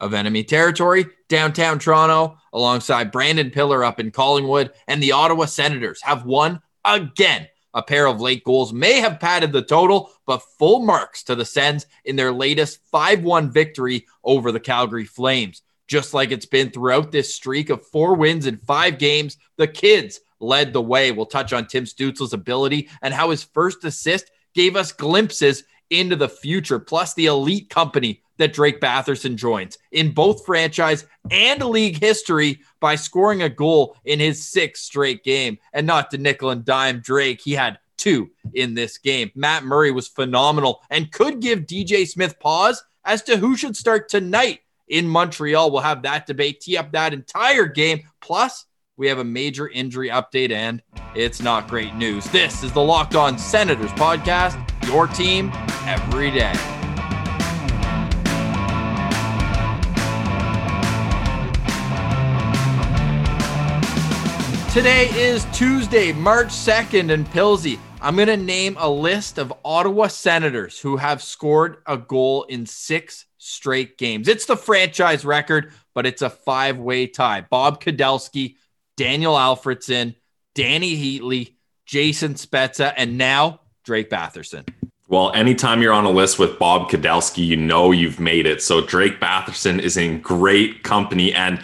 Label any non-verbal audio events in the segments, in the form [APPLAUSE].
of enemy territory, downtown Toronto, alongside Brandon Pillar up in Collingwood, and the Ottawa Senators have won again. A pair of late goals may have padded the total, but full marks to the Sens in their latest 5 1 victory over the Calgary Flames. Just like it's been throughout this streak of four wins in five games, the kids led the way. We'll touch on Tim Stützle's ability and how his first assist gave us glimpses into the future, plus the elite company that Drake Batherson joins in both franchise and league history by scoring a goal in his sixth straight game. And not to nickel and dime Drake, he had two in this game. Matt Murray was phenomenal and could give DJ Smith pause as to who should start tonight in Montreal. We'll have that debate, tee up that entire game. Plus, we have a major injury update, and it's not great news. This is the Locked On Senators podcast, your team every day. Today is Tuesday, March 2nd, and Pilsy. I'm going to name a list of Ottawa Senators who have scored a goal in six straight games. It's the franchise record, but it's a five way tie. Bob Kudelski, Daniel Alfredsson, Dany Heatley, Jason Spezza, and now Drake Batherson. Well, anytime you're on a list with Bob Kudelski, you know you've made it. So Drake Batherson is in great company. And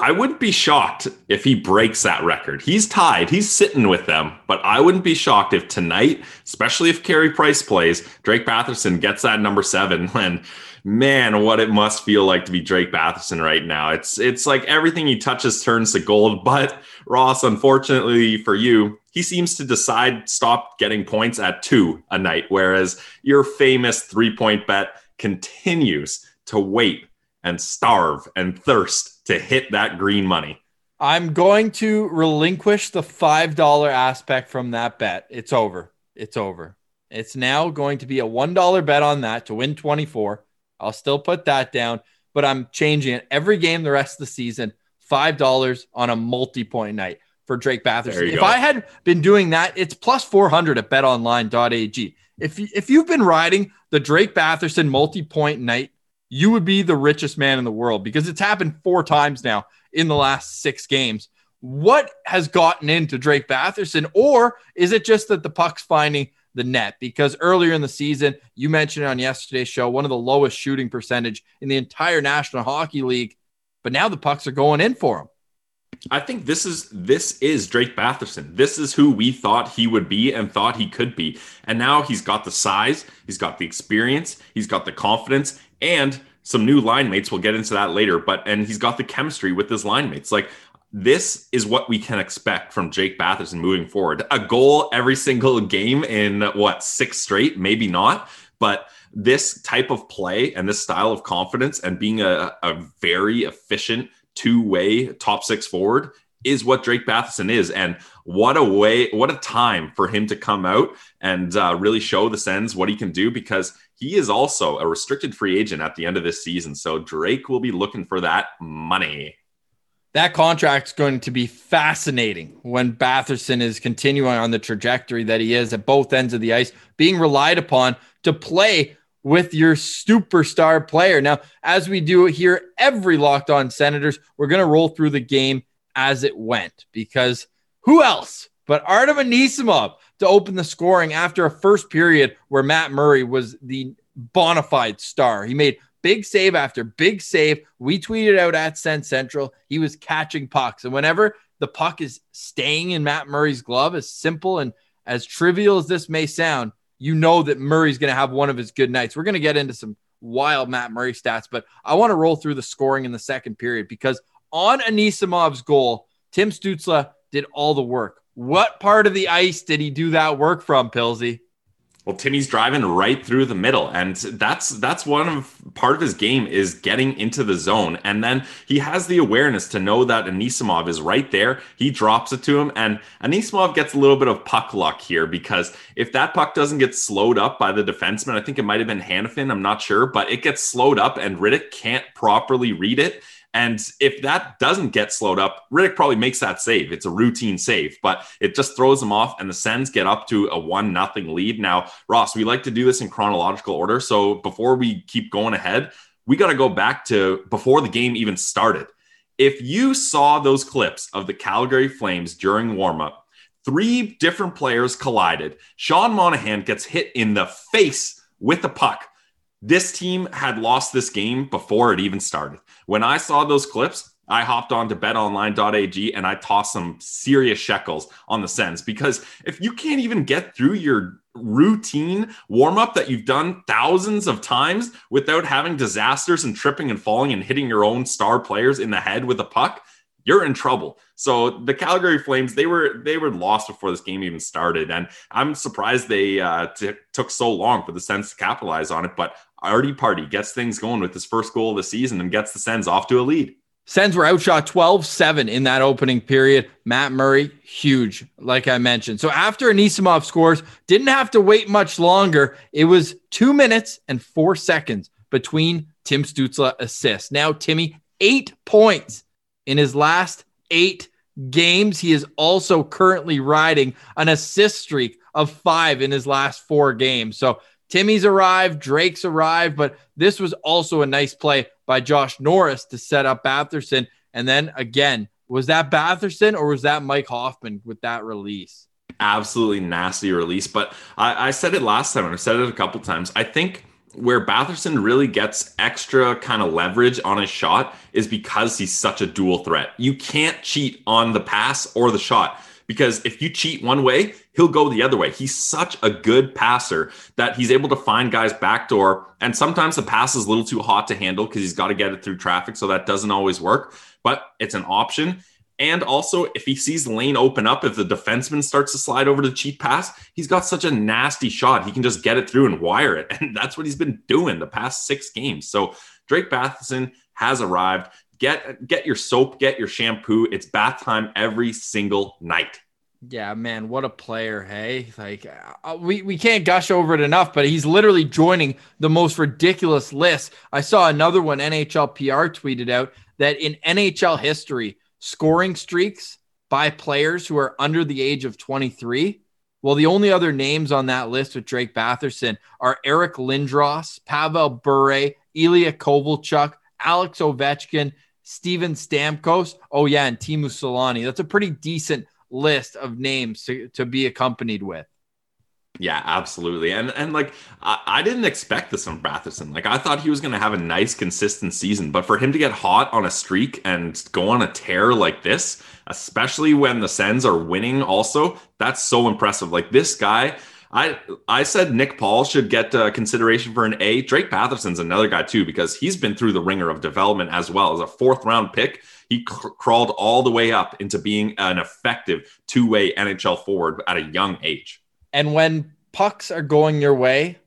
I wouldn't be shocked if he breaks that record. He's tied, he's sitting with them, but I wouldn't be shocked if tonight, especially if Carey Price plays, Drake Batherson gets that number seven. [LAUGHS] And man, what it must feel like to be Drake Batherson right now. It's it's like everything he touches turns to gold. [LAUGHS] But Ross, unfortunately for you, he seems to decide stop getting points at two a night, whereas your famous three point bet continues to wait and starve and thirst to hit that green money. I'm going to relinquish the $5 aspect from that bet. It's over. It's over. It's now going to be a $1 bet on that to win 24. I'll still put that down, but I'm changing it every game the rest of the season. $5 on a multi point night for Drake Batherson. If go. I had been doing that, it's plus 400 at betonline.ag. If, if you've been riding the Drake Batherson multi point night you would be the richest man in the world because it's happened four times now in the last six games. What has gotten into Drake Batherson, or is it just that the puck's finding the net? Because earlier in the season, you mentioned on yesterday's show, one of the lowest shooting percentage in the entire National Hockey League, but now the pucks are going in for him. I think this is this is Drake Batherson. This is who we thought he would be and thought he could be. And now he's got the size, he's got the experience, he's got the confidence, and some new line mates. We'll get into that later, but and he's got the chemistry with his line mates. Like this is what we can expect from Jake Batherson moving forward. A goal every single game in what six straight, maybe not, but this type of play and this style of confidence and being a, a very efficient two-way top six forward is what Drake Batherson is. And what a way, what a time for him to come out and uh, really show the Sens what he can do because he is also a restricted free agent at the end of this season. So Drake will be looking for that money. That contract's going to be fascinating when Batherson is continuing on the trajectory that he is at both ends of the ice, being relied upon to play with your superstar player. Now, as we do here, every locked on Senators, we're going to roll through the game as it went because who else but Artem Anisimov to open the scoring after a first period where Matt Murray was the bona fide star. He made big save after big save. We tweeted out at Sen Central he was catching pucks, and whenever the puck is staying in Matt Murray's glove, as simple and as trivial as this may sound, you know that Murray's going to have one of his good nights. We're going to get into some wild Matt Murray stats, but I want to roll through the scoring in the second period because on Anisimov's goal, Tim Stützle did all the work. What part of the ice did he do that work from, Pilsy? Well, Timmy's driving right through the middle, and that's that's one of part of his game is getting into the zone, and then he has the awareness to know that Anisimov is right there. He drops it to him, and Anisimov gets a little bit of puck luck here because if that puck doesn't get slowed up by the defenseman, I think it might have been Hanifin, I'm not sure, but it gets slowed up, and Rittich can't properly read it and if that doesn't get slowed up, Rittich probably makes that save. It's a routine save, but it just throws them off, and the Sens get up to a one nothing lead. Now, Ross, we like to do this in chronological order. So before we keep going ahead, we got to go back to before the game even started. If you saw those clips of the Calgary Flames during warmup, three different players collided. Sean Monahan gets hit in the face with the puck. This team had lost this game before it even started. When I saw those clips, I hopped on to betonline.ag and I tossed some serious shekels on the Sens because if you can't even get through your routine warm up that you've done thousands of times without having disasters and tripping and falling and hitting your own star players in the head with a puck, you're in trouble. So the Calgary Flames, they were they were lost before this game even started, and I'm surprised they uh, t- took so long for the Sens to capitalize on it. But Artie Party gets things going with his first goal of the season and gets the Sens off to a lead. Sens were outshot 12 7 in that opening period. Matt Murray, huge, like I mentioned. So after Anisimov scores, didn't have to wait much longer. It was two minutes and four seconds between Tim Stützle assists. Now, Timmy, eight points in his last eight games. He is also currently riding an assist streak of five in his last four games. So Timmy's arrived, Drake's arrived, but this was also a nice play by Josh Norris to set up Batherson. And then again, was that Batherson or was that Mike Hoffman with that release? Absolutely nasty release. But I, I said it last time, and I've said it a couple times. I think where Batherson really gets extra kind of leverage on his shot is because he's such a dual threat. You can't cheat on the pass or the shot because if you cheat one way, he'll go the other way. He's such a good passer that he's able to find guys backdoor. And sometimes the pass is a little too hot to handle because he's got to get it through traffic. So that doesn't always work, but it's an option. And also, if he sees lane open up, if the defenseman starts to slide over the cheat pass, he's got such a nasty shot. He can just get it through and wire it. [LAUGHS] And that's what he's been doing the past six games. So Drake Batherson has arrived. Get get your soap, get your shampoo. It's bath time every single night. Yeah, man, what a player, hey! Like uh, we we can't gush over it enough, but he's literally joining the most ridiculous list. I saw another one NHL PR tweeted out that in NHL history, scoring streaks by players who are under the age of 23. Well, the only other names on that list with Drake Batherson are Eric Lindros, Pavel Bure, Ilya Kovalchuk, Alex Ovechkin, Steven Stamkos. Oh, yeah, and Teemu Selanne. That's a pretty decent list of names to, to be accompanied with. Yeah, absolutely. And and like I, I didn't expect this from Batherson. Like I thought he was gonna have a nice consistent season, but for him to get hot on a streak and go on a tear like this, especially when the Sens are winning also, that's so impressive. Like this guy, I I said Nick Paul should get uh, consideration for an A. Drake Batherson's another guy too because he's been through the ringer of development as well as a fourth round pick. He cr- crawled all the way up into being an effective two way NHL forward at a young age. And when pucks are going your way,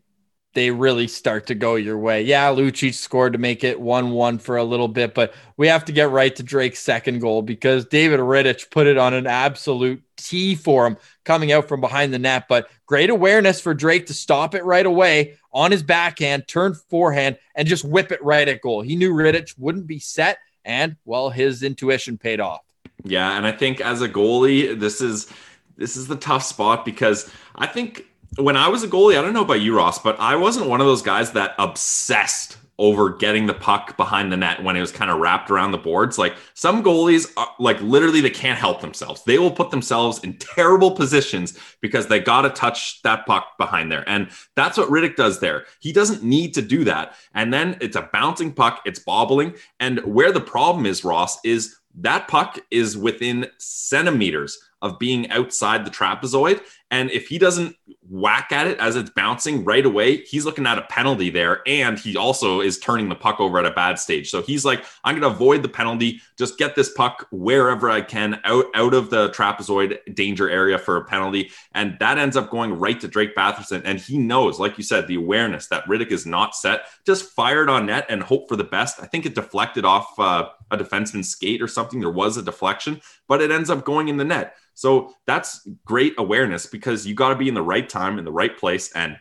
they really start to go your way. Yeah, Lucic scored to make it 1 1 for a little bit, but we have to get right to Drake's second goal because David Rittich put it on an absolute tee for him coming out from behind the net. But great awareness for Drake to stop it right away on his backhand, turn forehand, and just whip it right at goal. He knew Rittich wouldn't be set, and well, his intuition paid off. Yeah, and I think as a goalie, this is this is the tough spot because I think when I was a goalie, I don't know about you, Ross, but I wasn't one of those guys that obsessed over getting the puck behind the net when it was kind of wrapped around the boards. Like some goalies, are, like literally, they can't help themselves. They will put themselves in terrible positions because they got to touch that puck behind there. And that's what Rittich does there. He doesn't need to do that. And then it's a bouncing puck, it's bobbling. And where the problem is, Ross, is that puck is within centimeters of being outside the trapezoid. And if he doesn't whack at it as it's bouncing right away, he's looking at a penalty there. And he also is turning the puck over at a bad stage. So he's like, I'm going to avoid the penalty, just get this puck wherever I can out, out of the trapezoid danger area for a penalty. And that ends up going right to Drake Batherson. And he knows, like you said, the awareness that Rittich is not set, just fired on net and hope for the best. I think it deflected off uh, a defenseman's skate or something. There was a deflection, but it ends up going in the net. So that's great awareness because you got to be in the right time in the right place. And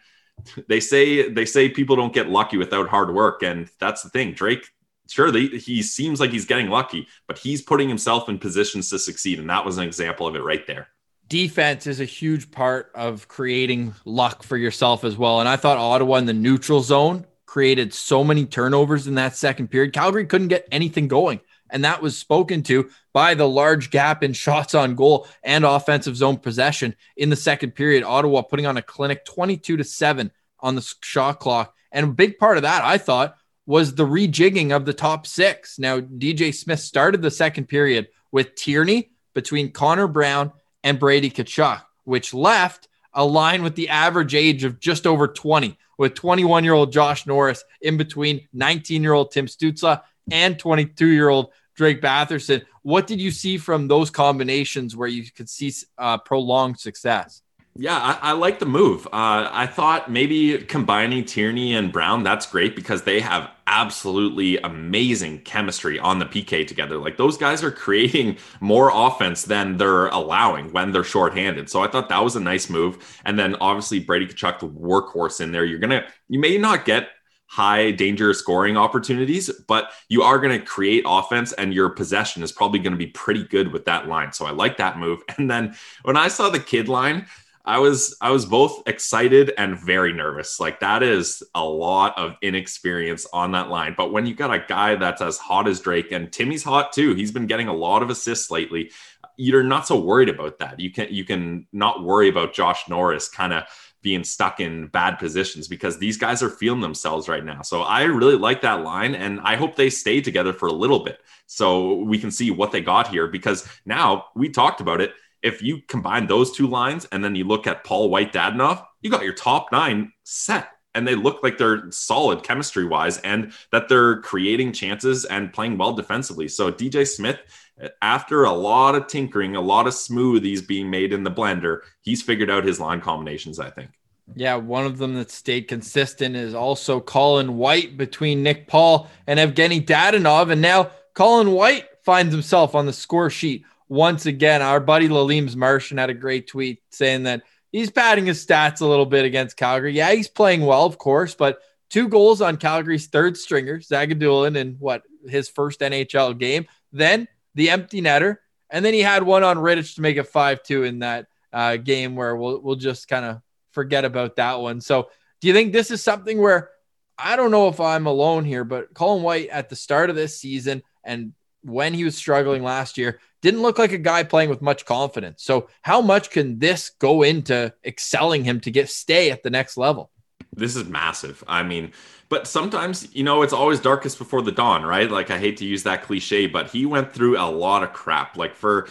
they say they say people don't get lucky without hard work, and that's the thing. Drake, sure, he seems like he's getting lucky, but he's putting himself in positions to succeed, and that was an example of it right there. Defense is a huge part of creating luck for yourself as well. And I thought Ottawa in the neutral zone created so many turnovers in that second period. Calgary couldn't get anything going. And that was spoken to by the large gap in shots on goal and offensive zone possession in the second period. Ottawa putting on a clinic 22 to 7 on the shot clock. And a big part of that, I thought, was the rejigging of the top six. Now, DJ Smith started the second period with Tierney between Connor Brown and Brady Tkachuk, which left a line with the average age of just over 20, with 21 year old Josh Norris in between 19 year old Tim Stützle and 22 year old Drake Batherson. What did you see from those combinations where you could see uh, prolonged success? Yeah, I, I like the move. Uh, I thought maybe combining Tierney and Brown, that's great because they have absolutely amazing chemistry on the PK together. Like those guys are creating [LAUGHS] more offense than they're allowing when they're shorthanded. So I thought that was a nice move. And then obviously Brady Tkachuk, the workhorse in there. You're gonna, you may not get high danger scoring opportunities, but you are going to create offense and your possession is probably going to be pretty good with that line. So I like that move. And then when I saw the kid line, I was I was both excited and very nervous. Like that is a lot of inexperience on that line. But when you got a guy that's as hot as Drake and Timmy's hot too, he's been getting a lot of assists lately. You're not so worried about that. You can you can not worry about Josh Norris kind of being stuck in bad positions because these guys are feeling themselves right now. So I really like that line and I hope they stay together for a little bit so we can see what they got here because now we talked about it. If you combine those two lines and then you look at Paul White Dadonov, you got your top nine set and they look like they're solid chemistry wise and that they're creating chances and playing well defensively. So DJ Smith, after a lot of tinkering, a lot of smoothies being made in the blender, he's figured out his line combinations, I think. Yeah, one of them that stayed consistent is also Colin White between Nick Paul and Evgeny Dadonov. And now Colin White finds himself on the score sheet once again. Our buddy Lalims Martian had a great tweet saying that he's padding his stats a little bit against Calgary. Yeah, he's playing well, of course, but two goals on Calgary's third stringer, Zagidulin, in what his first NHL game. Then the empty netter, and then he had one on Rittich to make it five two in that uh, game where we'll we'll just kind of forget about that one. So, do you think this is something where I don't know if I'm alone here, but Colin White at the start of this season and when he was struggling last year didn't look like a guy playing with much confidence. So, how much can this go into excelling him to get stay at the next level? This is massive. I mean, but sometimes, you know, it's always darkest before the dawn, right? Like I hate to use that cliche, but he went through a lot of crap. Like for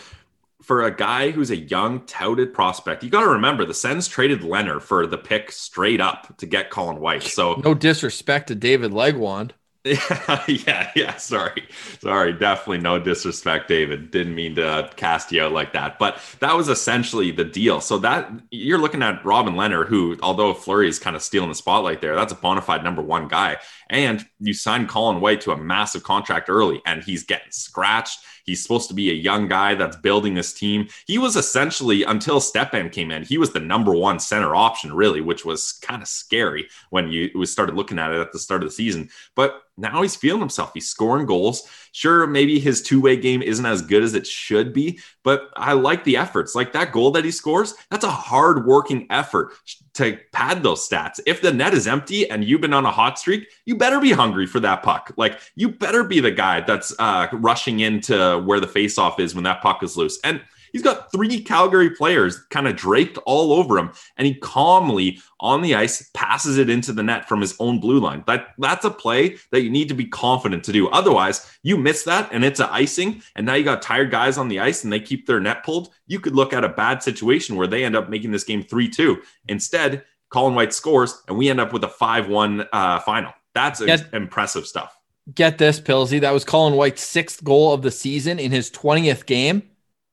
for a guy who's a young touted prospect, you got to remember the Sens traded Lehner for the pick straight up to get Colin White. So no disrespect to David Legwand. Yeah, [LAUGHS] yeah, yeah. Sorry, sorry. Definitely no disrespect, David. Didn't mean to cast you out like that, but that was essentially the deal. So that you're looking at Robin Lehner, who, although Fleury is kind of stealing the spotlight there, that's a bona fide number one guy. And you signed Colin White to a massive contract early, and he's getting scratched. He's supposed to be a young guy that's building this team. He was essentially, until Stepan came in, he was the number one center option, really, which was kind of scary when you started looking at it at the start of the season. But now he's feeling himself. He's scoring goals. Sure, maybe his two way game isn't as good as it should be, but I like the efforts. Like that goal that he scores, that's a hard working effort to pad those stats. If the net is empty and you've been on a hot streak, you better be hungry for that puck. Like you better be the guy that's uh, rushing into where the faceoff is when that puck is loose. And He's got three Calgary players kind of draped all over him, and he calmly on the ice passes it into the net from his own blue line. That that's a play that you need to be confident to do. Otherwise, you miss that and it's a icing, and now you got tired guys on the ice and they keep their net pulled. You could look at a bad situation where they end up making this game three two. Instead, Colin White scores, and we end up with a five one uh, final. That's Get, impressive stuff. Get this, Pilsy. That was Colin White's sixth goal of the season in his 20th game.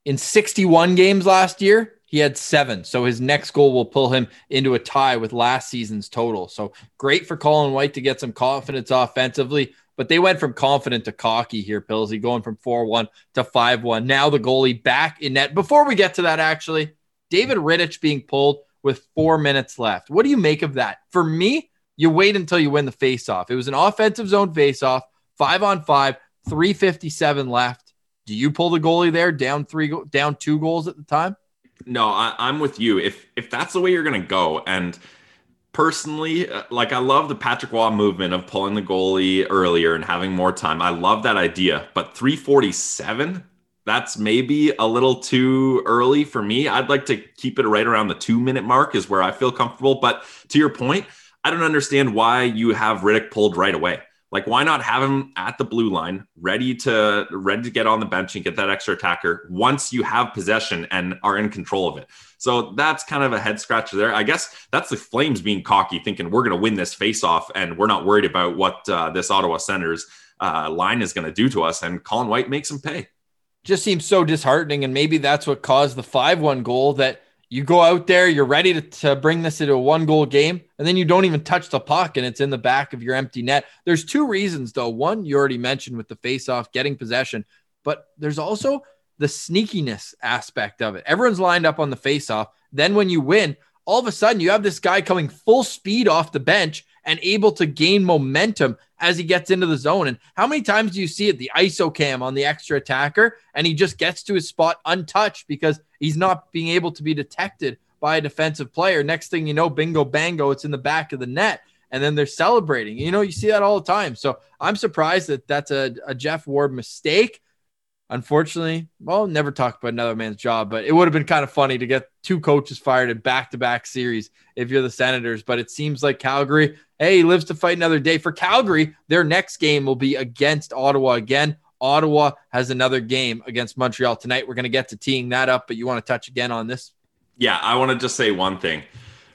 In 61 games last year, he had seven. So his next goal will pull him into a tie with last season's total. So great for Colin White to get some confidence offensively. But they went from confident to cocky here, Pilsy, going from 4 1 to 5 1. Now the goalie back in net. Before we get to that, actually, David Rittich being pulled with four minutes left. What do you make of that? For me, you wait until you win the faceoff. It was an offensive zone faceoff, five on five, 357 left. Do you pull the goalie there down three, down two goals at the time? No, I, am with you. If if that's the way you're going to go, and personally, uh, like I love the Patrick Roy movement of pulling the goalie earlier and having more time. I love that idea, but 347 that's maybe a little too early for me. I'd like to keep it right around the two minute mark, is where I feel comfortable. But to your point, I don't understand why you have Rittich pulled right away. Like, why not have him at the blue line, ready to ready to get on the bench and get that extra attacker once you have possession and are in control of it? So that's kind of a head scratcher there. I guess that's the Flames being cocky, thinking we're going to win this face off and we're not worried about what uh, this Ottawa Senators uh, line is going to do to us. And Colin White makes him pay just seems so disheartening. And maybe that's what caused the 5 1 goal that you go out there, you're ready to, to bring this into a one goal game, and then you don't even touch the puck and it's in the back of your empty net. There's two reasons, though. One, you already mentioned with the face off, getting possession, but there's also the sneakiness aspect of it. Everyone's lined up on the face off. Then when you win, all of a sudden you have this guy coming full speed off the bench and able to gain momentum as he gets into the zone. And how many times do you see it, the ISO cam on the extra attacker, and he just gets to his spot untouched because he's not being able to be detected by a defensive player. Next thing you know, bingo, bango, it's in the back of the net. And then they're celebrating. You know, you see that all the time. So I'm surprised that that's a, a Geoff Ward mistake. Unfortunately, well, never talk about another man's job, but it would have been kind of funny to get two coaches fired in back to back series if you're the Senators. But it seems like Calgary, hey, lives to fight another day. For Calgary, their next game will be against Ottawa again. Ottawa has another game against Montreal tonight. We're going to get to teeing that up, but you want to touch again on this? Yeah, I want to just say one thing.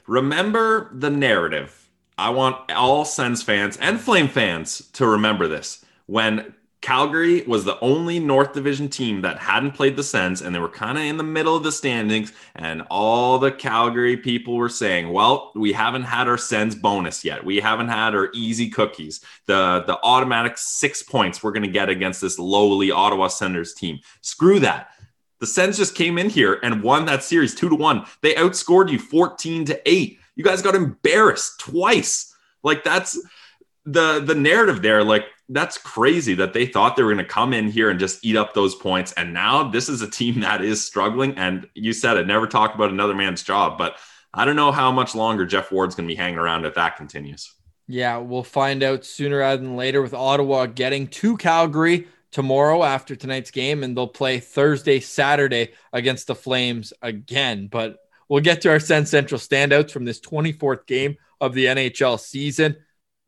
Remember the narrative. I want all Sens fans and Flame fans to remember this. When Calgary was the only North Division team that hadn't played the Sens, and they were kind of in the middle of the standings. And all the Calgary people were saying, "Well, we haven't had our Sens bonus yet. We haven't had our easy cookies. The the automatic six points we're going to get against this lowly Ottawa Senators team. Screw that." The Sens just came in here and won that series two to one. They outscored you fourteen to eight. You guys got embarrassed twice. Like that's the the narrative there like that's crazy that they thought they were going to come in here and just eat up those points and now this is a team [LAUGHS] that is struggling and you said it never talk about another man's job but i don't know how much longer Geoff Ward's going to be hanging around if that continues. Yeah we'll find out sooner rather than later with ottawa getting to calgary tomorrow after tonight's game and they'll play thursday saturday against the flames again. But we'll get to our Sens Central standouts from this 24th game of the nhl season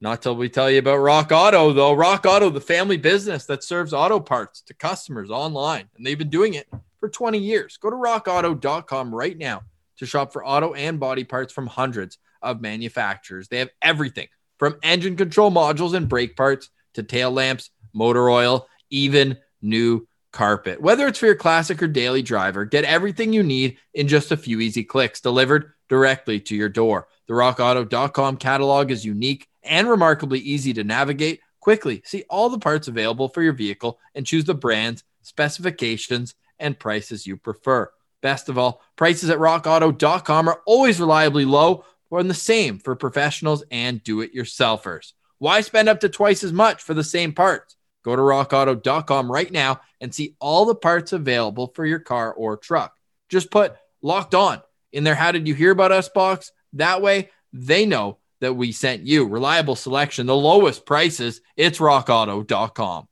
not till we tell you about Rock Auto, though. Rock Auto, the family business that serves auto parts to customers online, and they've been doing it for 20 years. Go to rockauto.com right now to shop for auto and body parts from hundreds of manufacturers. They have everything from engine control modules and brake parts to tail lamps, motor oil, even new carpet. Whether it's for your classic or daily driver, get everything you need in just a few easy clicks delivered directly to your door. The rockauto.com catalog is unique and remarkably easy to navigate. Quickly see all the parts available for your vehicle and choose the brands, specifications, and prices you prefer. Best of all, prices at rockauto.com are always reliably low and the same for professionals and do it yourselfers. Why spend up to twice as much for the same parts? Go to rockauto.com right now and see all the parts available for your car or truck. Just put locked on in their How Did You Hear About Us box. That way they know that we sent you. Reliable selection, the lowest prices. It's rockauto.com.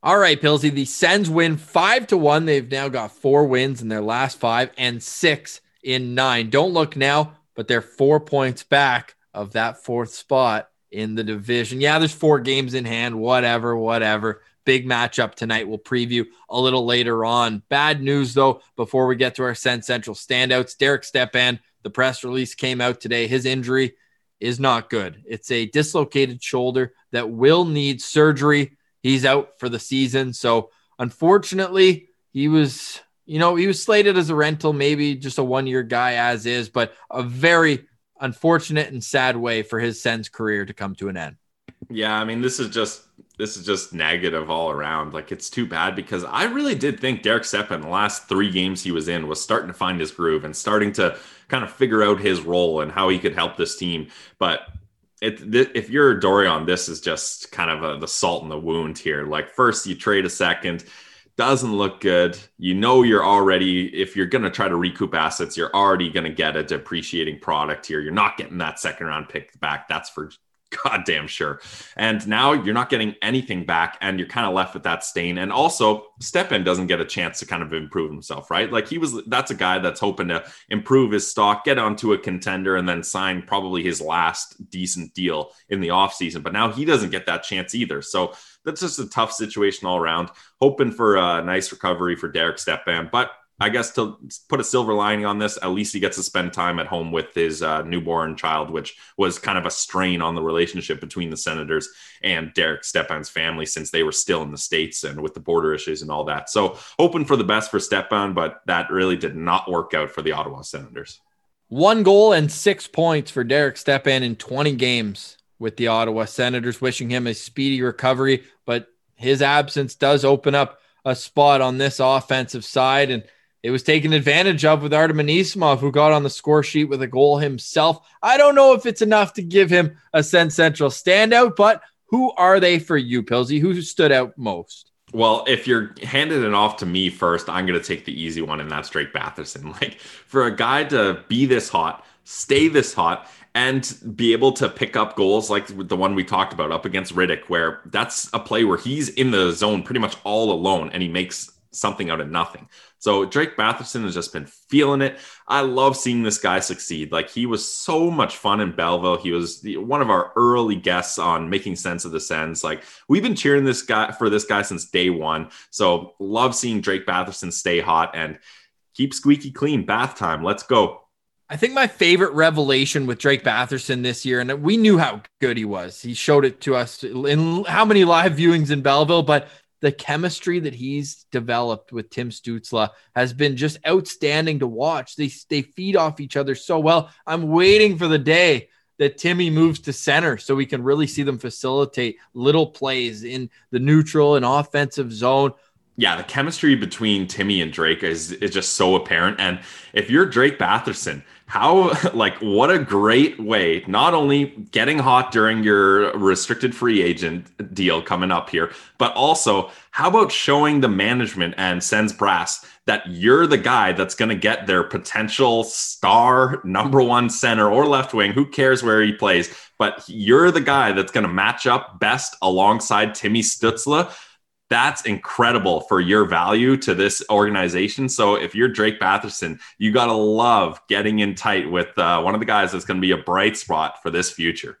All right, Pilsy. The Sens win five to one. They've now got four wins in their last five and six in nine. Don't look now, but they're four points back of that fourth spot in the division. Yeah, there's four games in hand. Whatever, whatever. Big matchup tonight. We'll preview a little later on. Bad news, though, before we get to our Sens Central standouts. Derek Stepan, the press release came out today. His injury is not good. It's a dislocated shoulder that will need surgery he's out for the season. So unfortunately, he was, you know, he was slated as a rental, maybe just a one year guy as is, but a very unfortunate and sad way for his Sens career to come to an end. Yeah, I mean, this is just this is just negative all around. Like it's too bad because I really did think Derek Stepan, in the last three games he was in, was starting to find his groove and starting to kind of figure out his role and how he could help this team. But it, th- if you're Dorion, this is just kind of a, the salt in the wound here. Like first you trade a second, doesn't look good. You know you're already if you're going to try to recoup assets, you're already going to get a depreciating product here. You're not getting that second round pick back. That's for goddamn sure. And now you're not getting anything back and you're kind of left with that stain. And also, Stepan doesn't get a chance to kind of improve himself, right? Like he was, that's a guy that's hoping to improve his stock, get onto a contender, and then sign probably his last decent deal in the offseason. But now he doesn't get that chance either. So that's just a tough situation all around. Hoping for a nice recovery for Derek Stepan. But I guess to put a silver lining on this, at least he gets to spend time at home with his uh, newborn child, which was kind of a strain on the relationship between the Senators and Derek Stepan's family since they were still in the States and with the border issues and all that. So, hoping for the best for Stepan, but that really did not work out for the Ottawa Senators. One goal and six points for Derek Stepan in 20 games with the Ottawa Senators, wishing him a speedy recovery. But his absence does open up a spot on this offensive side. And it was taken advantage of with Artem Anisimov, who got on the score sheet with a goal himself. I don't know if it's enough to give him a Sens Central standout, but who are they for you, Pilsy? Who stood out most? Well, if you're handing it off to me first, I'm going to take the easy one, and that's Drake Batherson. [LAUGHS] Like for a guy to be this hot, stay this hot, and be able to pick up goals like the one we talked about up against Rittich, where that's a play where he's in the zone pretty much all alone and he makes something out of nothing. So Drake Batherson has just been feeling it. I love seeing this guy succeed. Like he was so much fun in Belleville. He was the, one of our early guests on making sense of the Sens. Like we've been cheering this guy for this guy since day one. So love seeing Drake Batherson stay hot and keep squeaky clean. Bath time. Let's go. I think my favorite revelation with Drake Batherson this year, and we knew how good he was. He showed it to us in how many live viewings in Belleville, but the chemistry that he's developed with Tim Stützle has been just outstanding to watch. They they feed off each other so well. I'm waiting for the day that Timmy moves to center so we can really see them facilitate little plays in the neutral and offensive zone. Yeah, the chemistry between Timmy and Drake is is just so apparent. And if you're Drake Batherson, how like what a great way not only getting hot during your restricted free agent deal coming up here but also how about showing the management and Sens brass that you're the guy that's going to get their potential star number one center or left wing who cares where he plays but you're the guy that's going to match up best alongside Timmy Stützle that's incredible for your value to this organization. So if you're Drake Batherson, you got to love getting in tight with uh, one of the guys that's going to be a bright spot for this future.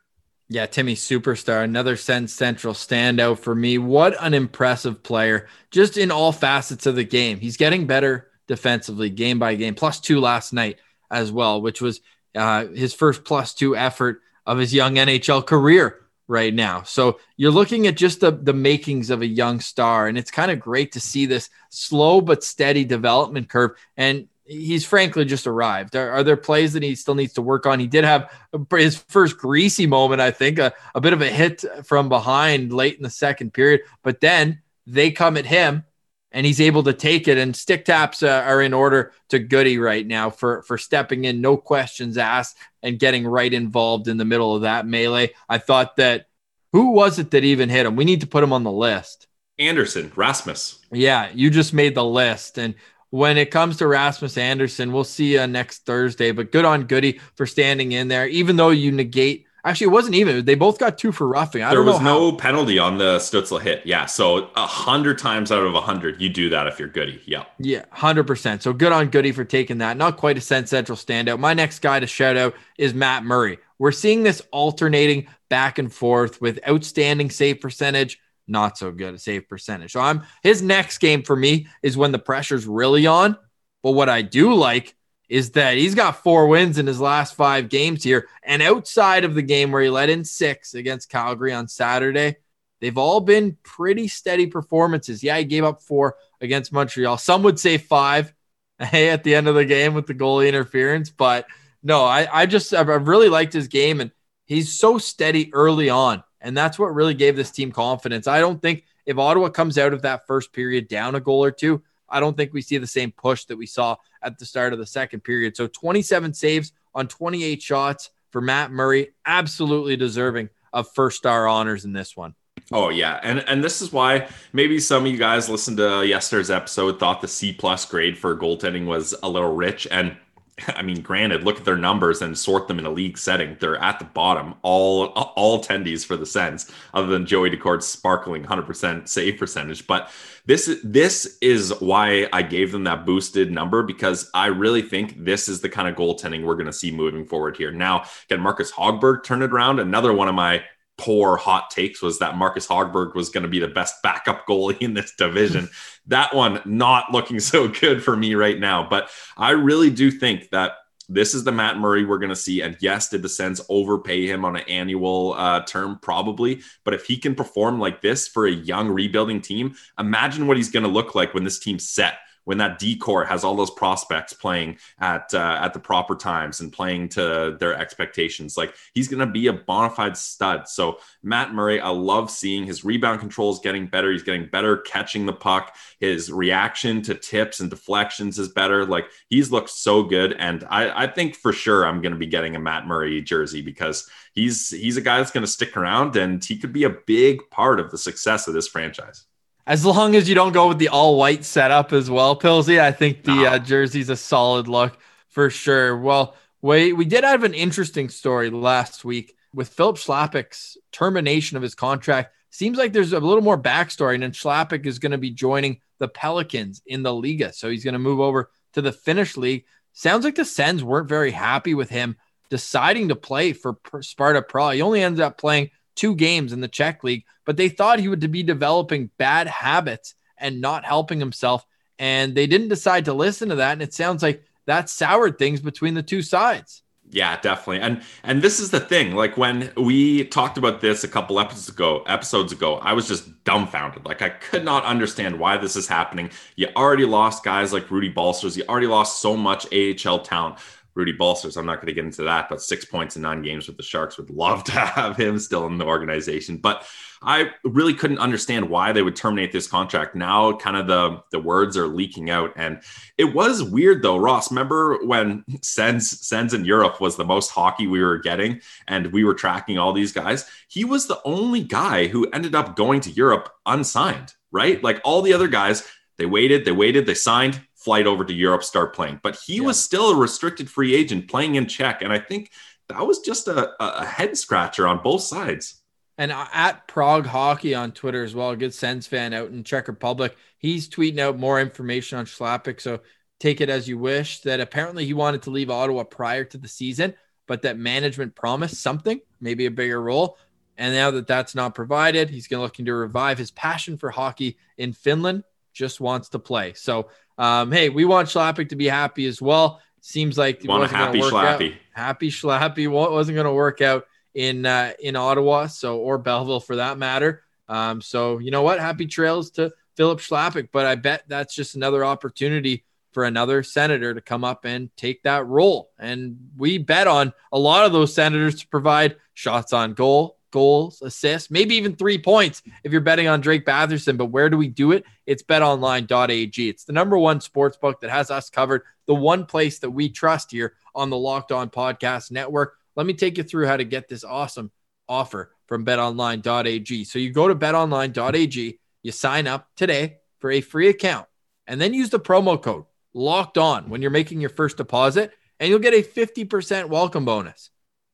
Yeah, Timmy Superstar, another Sens Central standout for me. What an impressive player, just in all facets of the game. He's getting better defensively, game by game, plus two last night as well, which was uh, his first plus two effort of his young NHL career right now. So you're looking at just the, the makings of a young star, and it's kind of great to see this slow but steady development curve. And he's frankly just arrived. Are, are, there plays that he still needs to work on? He did have his first greasy moment, I think, a, a bit of a hit from behind late in the second period, but then they come at him and he's able to take it. And stick taps uh, are in order to Goody right now for for stepping in, no questions asked, and getting right involved in the middle of that melee. I thought that who was it that even hit him? We need to put him on the list. Andersson, Rasmus. Yeah, you just made the list, and when it comes to Rasmus Andersson, we'll see you next Thursday. But good on Goody for standing in there, even though you negate Actually, it wasn't even. They both got two for roughing. I there was no penalty on the Stützle hit. Yeah, so a hundred times out of a hundred, you do that if you're Goody. Yeah, yeah, hundred percent. So good on Goody for taking that. Not quite a Sens Central standout. My next guy to shout out is Matt Murray. We're seeing this alternating back and forth with outstanding save percentage, not so good a save percentage. So I'm his next game for me is when the pressure's really on. But what I do like is that he's got four wins in his last five games here. And outside of the game where he let in six against Calgary on Saturday, they've all been pretty steady performances. Yeah, he gave up four against Montreal. Some would say five [LAUGHS] hey, at the end of the game with the goalie interference. But no, I, I just, I've really liked his game and he's so steady early on. And that's what really gave this team confidence. I don't think if Ottawa comes out of that first period down a goal or two, I don't think we see the same push that we saw at the start of the second period. So 27 saves on 28 shots for Matt Murray, absolutely deserving of first star honors in this one. Oh yeah, and and this is why maybe some of you guys listened to yesterday's episode thought the C plus grade for goaltending was a little rich, and [LAUGHS] I mean, granted, look at their numbers and sort them in a league setting. They're at the bottom, all all tendies for the Sens, other than Joey Daccord's sparkling 100% save percentage. But this this is why I gave them that boosted number because I really think this is the kind of goaltending we're going to see moving forward here. Now, can Marcus Hogberg turn it around? Another one of my poor hot takes was that Marcus Hogberg was going to be the best backup goalie in this division. [LAUGHS] that one not looking so good for me right now. But I really do think that this is the Matt Murray we're going to see. And yes, did the Sens overpay him on an annual uh, term? Probably. But if he can perform like this for a young rebuilding team, imagine what he's going to look like when this team's set when that decor has all those prospects playing at uh, at the proper times and playing to their expectations. Like he's going to be a bona fide stud. So Matt Murray, I love seeing his rebound control is getting better. He's getting better catching the puck. His reaction to tips and deflections is better. Like he's looked so good, and I, I think for sure I'm going to be getting a Matt Murray jersey because he's he's a guy that's going to stick around and he could be a big part of the success of this franchise as long as you don't go with the all white setup as well, Pilsy. I think the uh, jersey's a solid look for sure. Well, we we did have an interesting story last week with Filip Chlapik's termination of his contract. Seems like there's a little more backstory, and then Chlapik is going to be joining the Pelicans in the Liiga, so he's going to move over to the Finnish league. Sounds like the Sens weren't very happy with him deciding to play for Sparta Prague. He only ended up playing two games in the Czech league, but they thought he would be developing bad habits and not helping himself. And they didn't decide to listen to that. And it sounds like that soured things between the two sides. Yeah, definitely. And and this is the thing. Like when we talked about this a couple episodes ago, episodes ago, I was just dumbfounded. Like I could not understand why this is happening. You already lost guys like Rudy Balcers. You already lost so much AHL talent. Rudy Balcers. I'm not going to get into that, but six points in nine games with the Sharks would love to [LAUGHS] have him still in the organization. But I really couldn't understand why they would terminate this contract. Now, kind of the the words are leaking out, and it was weird though. Ross, remember when Sens Sens in Europe was the most hockey we were getting, and we were tracking all these guys. He was the only guy who ended up going to Europe unsigned, right? Like all the other guys, they waited, they waited, they signed, flight over to Europe, start playing. But he yeah. was still a restricted free agent playing in Czech. And I think that was just a, a head scratcher on both sides. And at Prague Hockey on Twitter as well, a good Sens fan out in Czech Republic, he's tweeting out more information on Chlapik. So take it as you wish. That apparently he wanted to leave Ottawa prior to the season, but that management promised something, maybe a bigger role. And now that that's not provided, he's going to looking to revive his passion for hockey in Finland. Just wants to play. So um, hey, we want Chlapik to be happy as well. Seems like want a happy Schlappy. Happy Schlappy wasn't going to work out in uh, in Ottawa, so or Belleville for that matter. Um, so you know what? Happy trails to Filip Chlapik, but I bet that's just another opportunity for another senator to come up and take that role. And we bet on a lot of those senators to provide shots on goal, goals, assists, maybe even three points if you're betting on Drake Batherson. But where do we do it? It's betonline.ag. It's the number one sports book that has us covered, the one place that we trust here on the Locked On Podcast Network. Let me take you through how to get this awesome offer from betonline.ag. So you go to betonline.ag, you sign up today for a free account, and then use the promo code locked on when you're making your first deposit, and you'll get a 50% welcome bonus.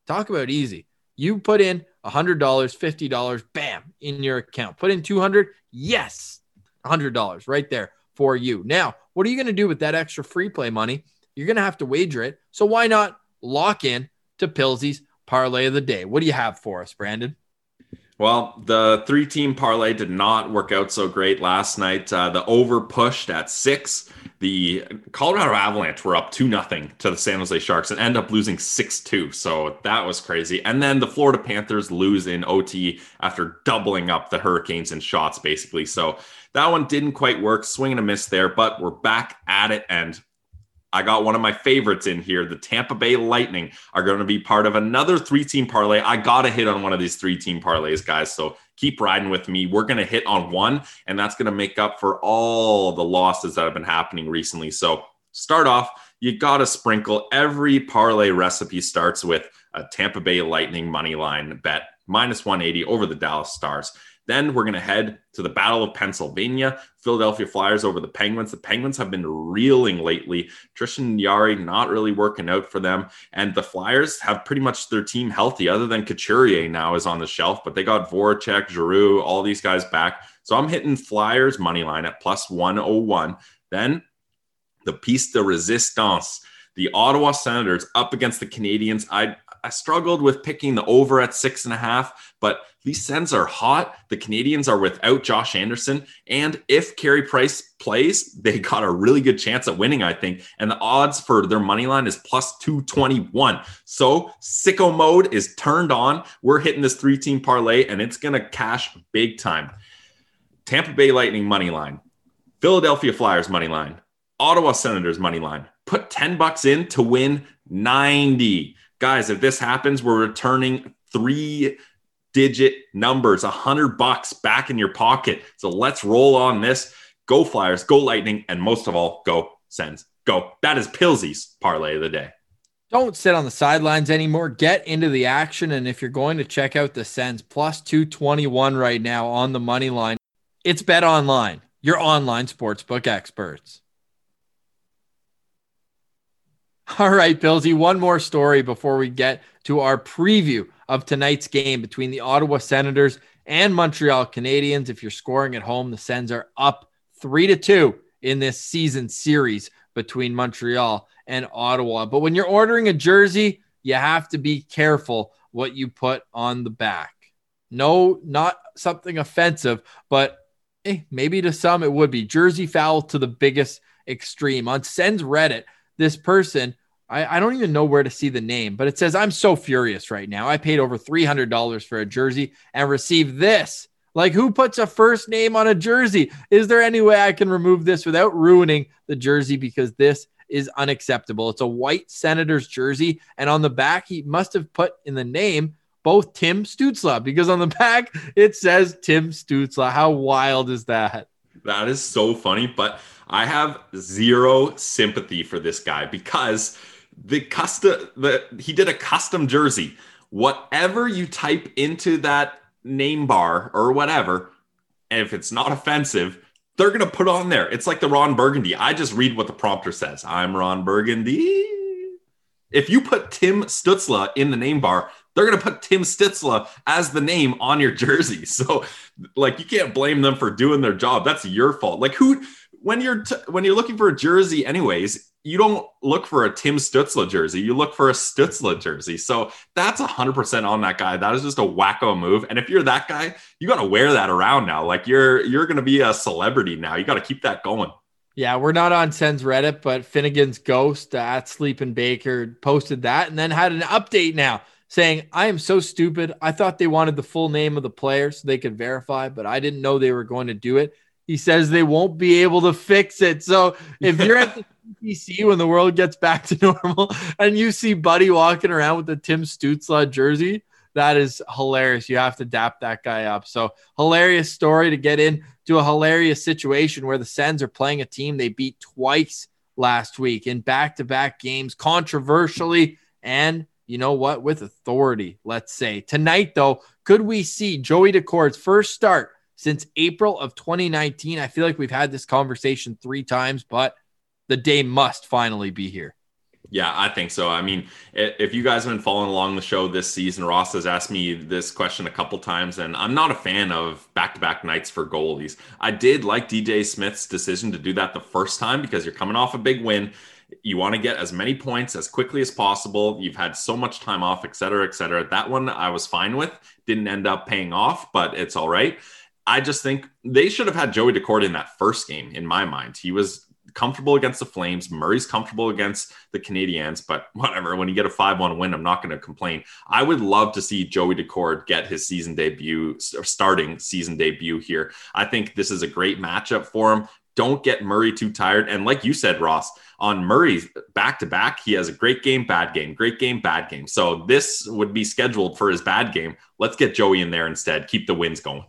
Talk about easy. You put in $100, $50, bam, in your account. Put in 200, yes, $100 right there for you. Now, what are you going to do with that extra free play money? You're going to have to wager it. So why not lock in to Pilsy's parlay of the day? What do you have for us, Brandon? Well, the three team parlay did not work out so great last night. Uh, the over pushed at six. The Colorado Avalanche were up 2 nothing to the San Jose Sharks and end up losing 6 2. So that was crazy. And then the Florida Panthers lose in OT after doubling up the Hurricanes in shots, basically. So that one didn't quite work. Swing and a miss there, but we're back at it. And I got one of my favorites in here. The Tampa Bay Lightning are going to be part of another three team parlay. I got to hit on one of these three team parlays, guys. So keep riding with me. We're going to hit on one, and that's going to make up for all the losses that have been happening recently. So start off, you got to sprinkle. Every parlay recipe starts with a Tampa Bay Lightning money line bet minus 180 over the Dallas Stars. Then we're going to head to the Battle of Pennsylvania. Philadelphia Flyers over the Penguins. The Penguins have been reeling lately. Tristan Jarry not really working out for them. And the Flyers have pretty much their team healthy, other than Couturier now is on the shelf, but they got Voracek, Giroux, all these guys back. So I'm hitting Flyers money line at plus 101. Then the piece de resistance the Ottawa Senators up against the Canadiens. I I struggled with picking the over at six and a half, but these Sens are hot. The Canadiens are without Josh Anderson. And if Carey Price plays, they got a really good chance at winning, I think. And the odds for their money line is plus 221. So sicko mode is turned on. We're hitting this three team parlay and it's going to cash big time. Tampa Bay Lightning money line, Philadelphia Flyers money line, Ottawa Senators money line. Put 10 bucks in to win 90 guys, if this happens, we're returning three digit numbers, a hundred bucks back in your pocket. So let's roll on this. Go Flyers, go Lightning, and most of all, go Sens. Go. That is Pilsy's parlay of the day. Don't sit on the sidelines anymore. Get into the action. And if you're going to check out the Sens plus 221 right now on the money line, it's Bet Online, your online sportsbook experts. All right, Pilsy, one more story before we get to our preview of tonight's game between the Ottawa Senators and Montreal Canadiens. If you're scoring at home, the Sens are up three to two in this season series between Montreal and Ottawa. But when you're ordering a jersey, you have to be careful what you put on the back. No, not something offensive, but eh, maybe to some it would be jersey foul to the biggest extreme. On Sens Reddit, this person, I, I don't even know where to see the name, but it says, I'm so furious right now. I paid over $300 for a jersey and received this. Like, who puts a first name on a jersey? Is there any way I can remove this without ruining the jersey? Because this is unacceptable. It's a white Senators jersey. And on the back, he must have put in the name both Tim Stützle because on the [LAUGHS] back it says Tim Stützle. How wild is that? That is so funny. But I have zero sympathy for this guy because the custom the he did a custom jersey. Whatever you type into that name bar or whatever, if it's not offensive, they're gonna put on there. It's like the Ron Burgundy. I just read what the prompter says. I'm Ron Burgundy. If you put Tim Stützle in the name bar, they're going to put Tim Stützle as the name on your [LAUGHS] jersey. So, like, you can't blame them for doing their job. That's your fault. Like, who when you're t- when you're looking for a jersey, anyways, you don't look for a Tim Stützle jersey. You look for a Stützle jersey. So that's hundred percent on that guy. That is just a wacko move. And if you're that guy, you got to wear that around now. Like you're you're going to be a celebrity now. You got to keep that going. Yeah, we're not on Sens Reddit, but Finnegan's Ghost uh, at Sleeping Baker posted that and then had an update now saying, I am so stupid. I thought they wanted the full name of the player so they could verify, but I didn't know they were going to do it he says they won't be able to fix it. So if you're at the [LAUGHS] PC when the world gets back to [LAUGHS] normal and you see Buddy walking around with the Tim Stützle jersey, that is hilarious. You have to dap that guy up. So hilarious story to get into a hilarious situation where the Sens are playing a team they beat twice last week in back-to-back games, controversially and you know what, with authority. Let's say tonight though, could we see Joey Daccord's first start since April of 2019. I feel like we've had this conversation three times, but the day must finally be here. Yeah, I think so. I mean, if you guys have been following along the show this season, Ross has asked me this question a couple times, and I'm not a fan of back to back nights for goalies. I did like DJ Smith's decision to do that the first time because you're coming off a big win. You want to get as many points as quickly as possible. You've had so much time off, et cetera, et cetera. That one I was fine with. Didn't end up paying off, but it's all right. I just think they should have had Joey Daccord in that first game, in my mind. He was comfortable against the Flames. Murray's comfortable against the Canadiens, but [LAUGHS] whatever. When you get a 5 1 win, I'm not going to complain. I would love to see Joey Daccord get his season debut, starting season debut here. I think this is a great matchup for him. Don't get Murray too tired. And like you said, Ross, on Murray's back to back, he has a great game, bad game, great game, bad game. So this would be scheduled for his bad game. Let's get Joey in there instead. Keep the wins going.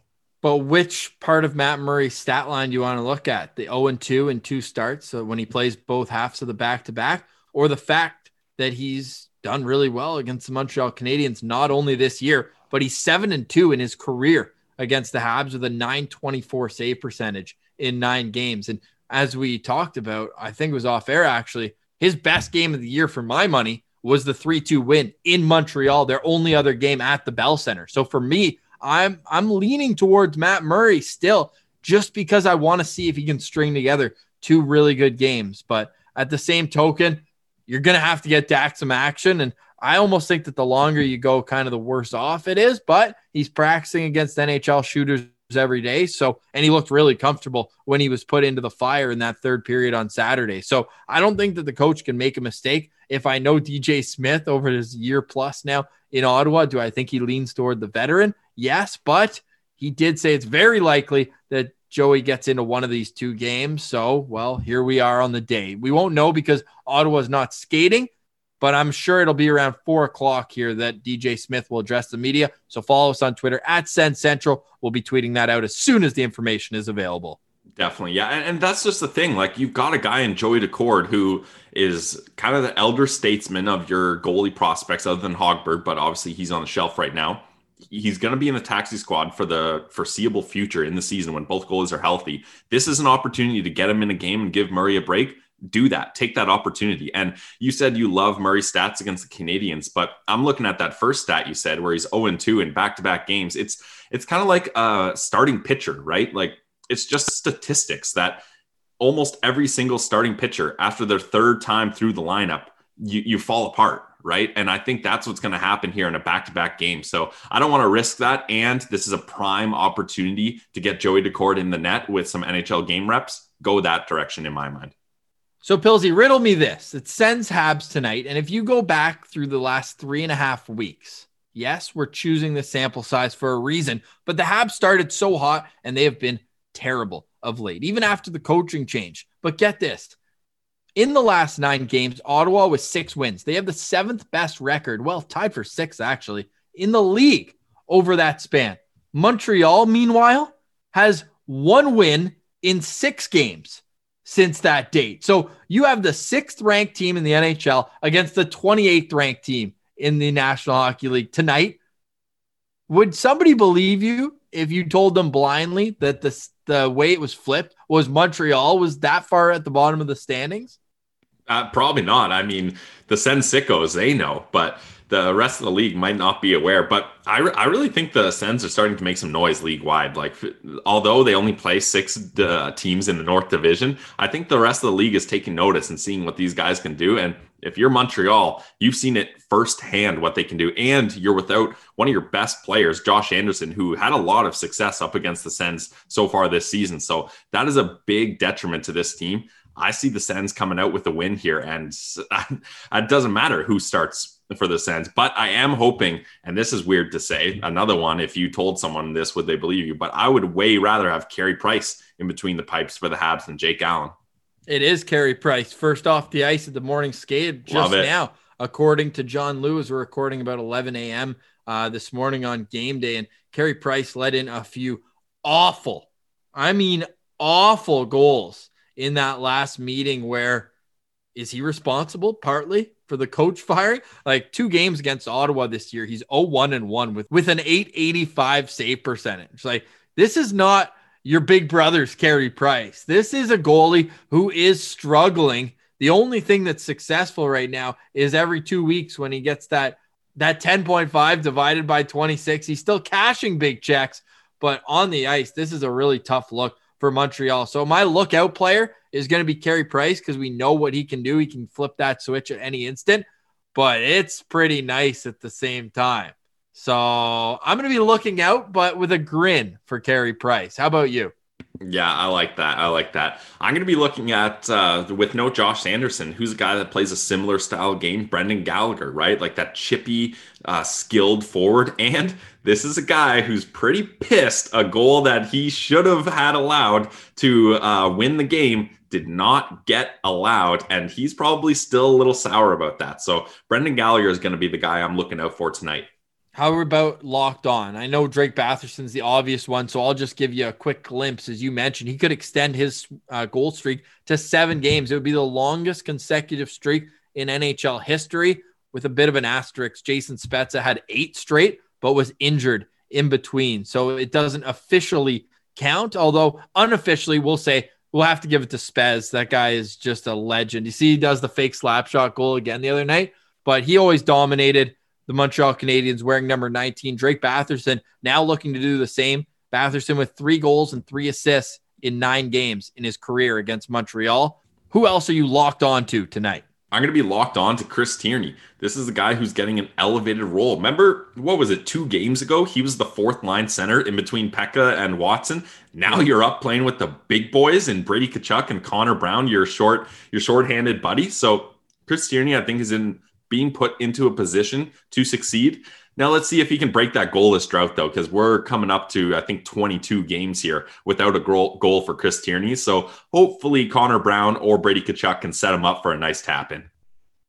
But which part of Matt Murray's stat line do you want to look at? The 0 and 2 and two starts. So when he plays both halves of the back to back, or the fact that he's done really well against the Montreal Canadiens, not only this year, but he's 7 and 2 in his career against the Habs with a 924 save percentage in nine games. And as we talked about, I think it was off air actually, his best game of the year for my money was the 3 2 win in Montreal, their only other game at the Bell Center. So for me, I'm I'm leaning towards Matt Murray still, just because I want to see if he can string together two really good games. But at the same token, you're gonna have to get Dak some action, and I almost think that the longer you go, kind of the worse off it is. But he's practicing against NHL shooters every day. So, and he looked really comfortable when he was put into the fire in that third period on Saturday. So, I don't think that the coach can make a mistake. If I know DJ Smith over his year plus now in Ottawa, do I think he leans toward the veteran? Yes, but he did say it's very likely that Joey gets into one of these two games. So, well, here we are on the day. We won't know because Ottawa's not skating, but I'm sure it'll be around four o'clock here that DJ Smith will address the media. So follow us on Twitter at Sens Central. We'll be tweeting that out as soon as the information is available. Definitely. Yeah. And, and, that's just the thing. Like, you've got a guy in Joey Daccord who is kind of the elder statesman of your goalie prospects, other than Hogberg, but obviously he's on the shelf right now he's going to be in the taxi squad for the foreseeable future in the season when both goalies are healthy. This is an opportunity to get him in a game and give Murray a break. Do that. Take that opportunity. And you said you love Murray's stats against the Canadiens, but I'm looking at that first stat you said where he's 0 2 in back-to-back games. It's it's kind of like a starting pitcher, right? Like it's just statistics that almost every single starting pitcher after their third time through the lineup, you, you fall apart right? And I think that's what's going to happen here in a back to back game. So I don't want to risk that. And this is a prime opportunity to get Joey Daccord in the net with some NHL game reps. Go that direction in my mind. So, Pilsy, riddle me this. It sends Habs tonight. And if you go back through the last three and a half weeks, yes, we're choosing the sample size for a reason, but the Habs started so hot and they have been terrible of late, even after the coaching change. But get this in the last nine games, Ottawa with six wins. They have the seventh best record, well, tied for six actually, in the league over that span. Montreal, meanwhile, has one win in six games since that date. So you have the sixth ranked team in the NHL against the 28th ranked team in the National Hockey League tonight. Would somebody believe you if you told them blindly that the, the way it was flipped was Montreal was that far at the bottom of the standings? Uh, probably not. I mean, the Sen Sickos, they know, but the rest of the league might not be aware. But I, re- I really think the Sens are starting to make some noise league wide. Like, although they only play six uh, teams in the North Division, I think the rest of the league is taking notice and seeing what these guys can do. And if you're Montreal, you've seen it firsthand what they can do. And you're without one of your best players, Josh Anderson, who had a lot of success up against the Sens so far this season. So that is a big detriment to this team. I see the Sens coming out with a win here, and [LAUGHS] it doesn't matter who starts for the Sens. But I am hoping, and this is weird to say, another one. If you told someone this, would they believe you? But I would way rather have Carey Price in between the pipes for the Habs than Jake Allen. It is Carey Price, first off the ice at the morning skate just now. According to John Lewis, we're recording about 11 a.m. Uh, this morning on game day, and Carey Price let in a few awful, I mean, awful goals in that last meeting where is he responsible partly for the coach firing? Like two games against Ottawa this year, he's 0-1 and 1 with with an 885 save percentage. Like this is not your big brother's Carey Price. This is a goalie who is struggling The only thing that's successful right now is every two weeks when he gets that that 10.5 divided by 26. He's still cashing big checks, but on the ice, this is a really tough look for Montreal. So my lookout player is going to be Carey Price because we know what he can do. He can flip that switch at any instant, but it's pretty nice at the same time. So I'm going to be looking out, but with a grin for Carey Price. How about you? Yeah, I like that. I like that. I'm going to be looking at uh, with no Josh Anderson, who's a guy that plays a similar style game, Brendan Gallagher, right? Like that chippy, uh, skilled forward. And this is a guy who's pretty pissed. A goal that he should have had allowed to uh, win the game did not get allowed, and he's probably still a little sour about that. So Brendan Gallagher is going to be the guy I'm looking out for tonight. How about locked on? I know Drake Batherson's the obvious one, so I'll just give you a quick glimpse. As you mentioned, he could extend his uh, goal streak to seven games. It would be the longest consecutive streak in NHL history, with a bit of an asterisk. Jason Spezza had eight straight, but was injured in between, so it doesn't officially count. Although unofficially, we'll say we'll have to give it to Spez. That guy is just a legend. You see, he does the fake slap shot goal again the other night, but he always dominated the Montreal Canadiens wearing number 19. Drake Batherson now looking to do the same. Batherson with three goals and three assists in nine games in his career against Montreal. Who else are you locked on to tonight? I'm going to be locked on to Chris Tierney. This is the guy who's getting an elevated role. Remember, what was it, two games ago? He was the fourth line center in between Pekka and Watson. Now you're up playing with the big boys and Brady Tkachuk and Connor Brown, your short, your short-handed buddy. So Chris Tierney, I think, is in being put into a position to succeed. Now let's see if he can break that goalless drought though, because we're coming up to I think 22 games here without a goal, goal for Chris Tierney. So hopefully Connor Brown or Brady Tkachuk can set him up for a nice tap in.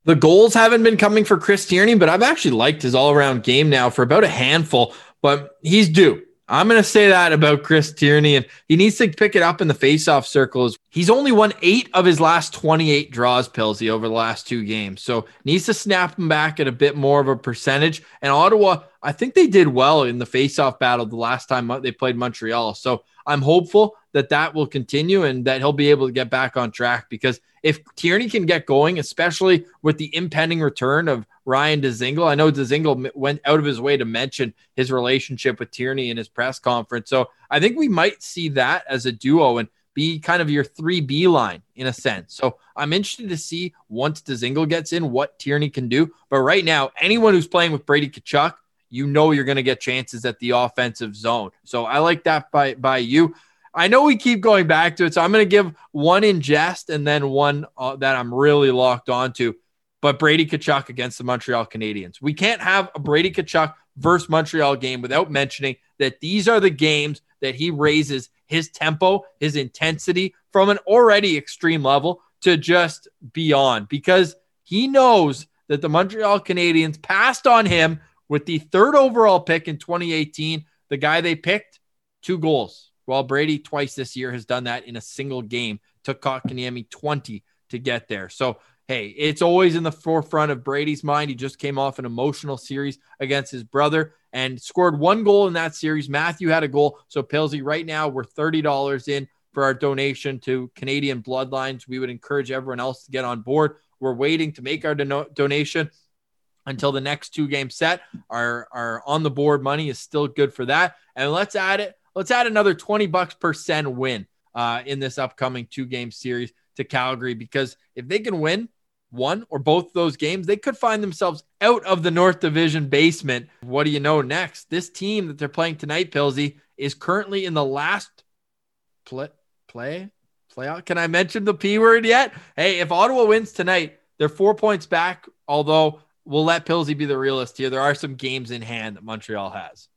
The goals haven't been coming for Chris Tierney, but I've actually liked his all around game now for about a handful. But he's due. I'm going to say that about Chris Tierney, and he needs to pick it up in the faceoff circles. He's only won eight of his last 28 draws, Pilsy, over the last two games. So needs to snap him back at a bit more of a percentage. And Ottawa, I think they did well in the faceoff battle the last time they played Montreal. So I'm hopeful that that will continue and that he'll be able to get back on track because if Tierney can get going, especially with the impending return of Ryan Dzingel, I know Dzingel went out of his way to mention his relationship with Tierney in his press conference. So I think we might see that as a duo and be kind of your 3B line in a sense. So I'm interested to see once Dzingel gets in what Tierney can do. But right now, anyone who's playing with Brady Tkachuk, you know you're going to get chances at the offensive zone. So I like that by by you. I know we keep going back to it, so I'm going to give one in jest and then one uh, that I'm really locked onto. But Brady Tkachuk against the Montreal Canadiens. We can't have a Brady Tkachuk versus Montreal game without mentioning that these are the games that he raises his tempo, his intensity from an already extreme level to just beyond because he knows that the Montreal Canadiens passed on him with the third overall pick in 2018. The guy they picked, two goals. While Brady twice this year has done that in a single game, took Kotkaniemi 20 to get there. So, hey, it's always in the forefront of Brady's mind. He just came off an emotional series against his brother and scored one goal in that series. Matthew had a goal. So, Pilsy, right now we're $30 in for our donation to Canadian Bloodlines. We would encourage everyone else to get on board. We're waiting to make our do- donation until the next two game set. Our, our on the board money is still good for that. And let's add it let's add another 20 bucks per cent win uh, in this upcoming two game series to Calgary because if they can win one or both those games, they could find themselves out of the North Division basement. What do you know next? This team that they're playing tonight, Pilsy, is currently in the last play play playoff. Can I mention the P word yet? Hey, if Ottawa wins tonight, they're four points back, although we'll let Pilsy be the realist here. There are some games in hand that Montreal has.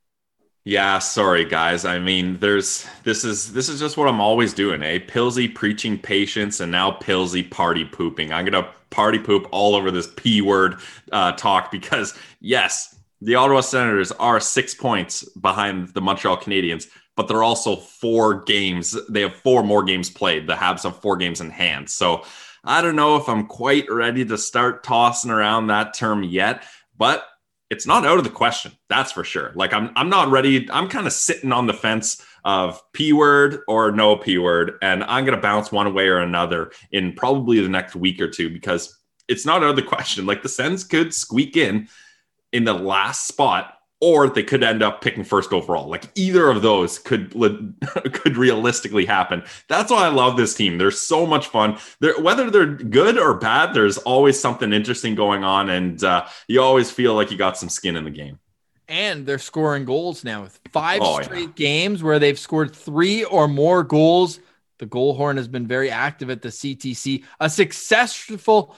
Yeah, sorry guys. I mean, there's this is this is just what I'm always doing, eh? Pilsy preaching patience and now Pilsy party pooping. I'm gonna party poop all over this P word uh, talk because yes, the Ottawa Senators are six points behind the Montreal Canadiens, but they're also four games. They have four more games played. The Habs have four games in hand. So I don't know if I'm quite ready to start tossing around that term yet, but it's not out of the question. That's for sure. Like I'm I'm not ready. I'm kind of sitting on the fence of P word or no P word. And I'm going to bounce one way or another in probably the next week or two because it's not another question. Like the Sens could squeak in in the last spot or they could end up picking first overall. Like either of those could [LAUGHS] could realistically happen. That's why I love this team. They're so much fun. They're, whether they're good or bad, there's always something interesting going on, and uh, you always feel like you got some skin in the game. And they're scoring goals now with five oh, straight yeah. games where they've scored three or more goals. The goal horn has been very active at the CTC. A successful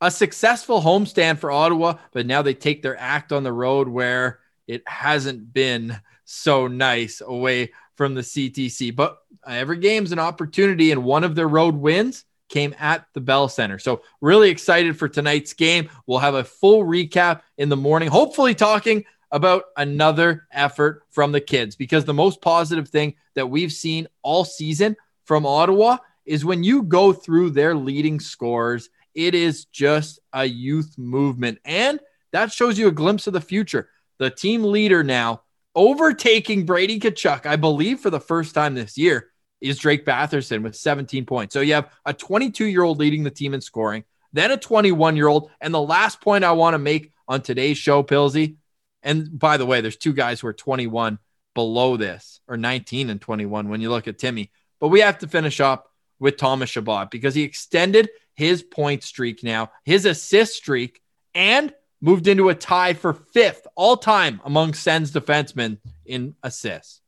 a successful homestand for Ottawa, but now they take their act on the road where it hasn't been so nice away from the CTC. But uh, every game's an opportunity, and one of their road wins came at the Bell Center. So, really excited for tonight's game. We'll have a full recap in the morning, hopefully, talking about another effort from the kids because the most positive thing that we've seen all season from Ottawa is when you go through their leading scores, it is just a youth movement. And that shows you a glimpse of the future the team leader now, overtaking Brady Tkachuk, I believe for the first time this year, is Drake Batherson with 17 points. So you have a 22 year old leading the team in scoring, then a 21 year old. And the last point I want to make on today's show, Pilsy, and by the way, there's two guys who are 21 below this, or 19 and 21 when you look at Timmy. But we have to finish up with Thomas Chabot because he extended his point streak now, his assist streak, and moved into a tie for fifth all time among Sens defensemen in assists.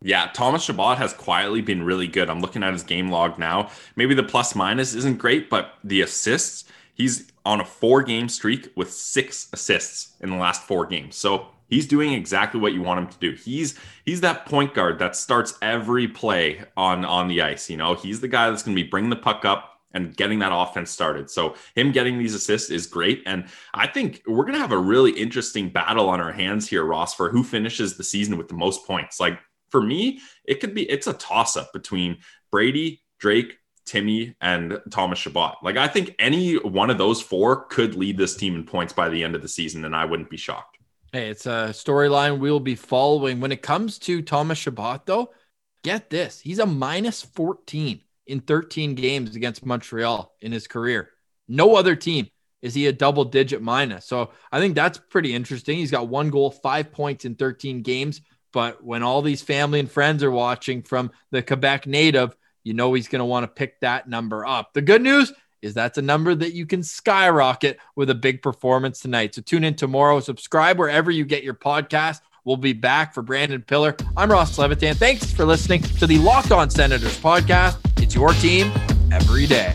Yeah, Thomas Chabot has quietly been really good. I'm looking at his game log now. Maybe the plus minus isn't great, but the assists, he's on a four game streak with six assists in the last four games. So he's doing exactly what you want him to do. He's he's that point guard that starts every play on on the ice. You know, he's the guy that's going to be bringing the puck up, and getting that offense started. So him getting these assists is great. And I think we're going to have a really interesting battle on our hands here, Ross, for who finishes the season with the most points. Like for me, it could be, it's a toss up between Brady, Drake, Timmy, and Thomas Chabot. Like I think any one of those four could lead this team in points by the end of the season, and I wouldn't be shocked. Hey, it's a storyline we'll be following. When it comes to Thomas Chabot, though, get this he's a minus 14 in 13 games against Montreal in his career. No other team is he a double digit minus. So I think that's pretty interesting. He's got one goal, five points in 13 games. But when all these family and friends are watching from the Quebec native, you know he's going to want to pick that number up. The good news is that's a number that you can skyrocket with a big performance tonight. So tune in tomorrow, subscribe wherever you get your podcast. We'll be back for Brandon Pillar. I'm Ross Levitan. Thanks for listening to the Locked On Senators podcast. It's your team every day.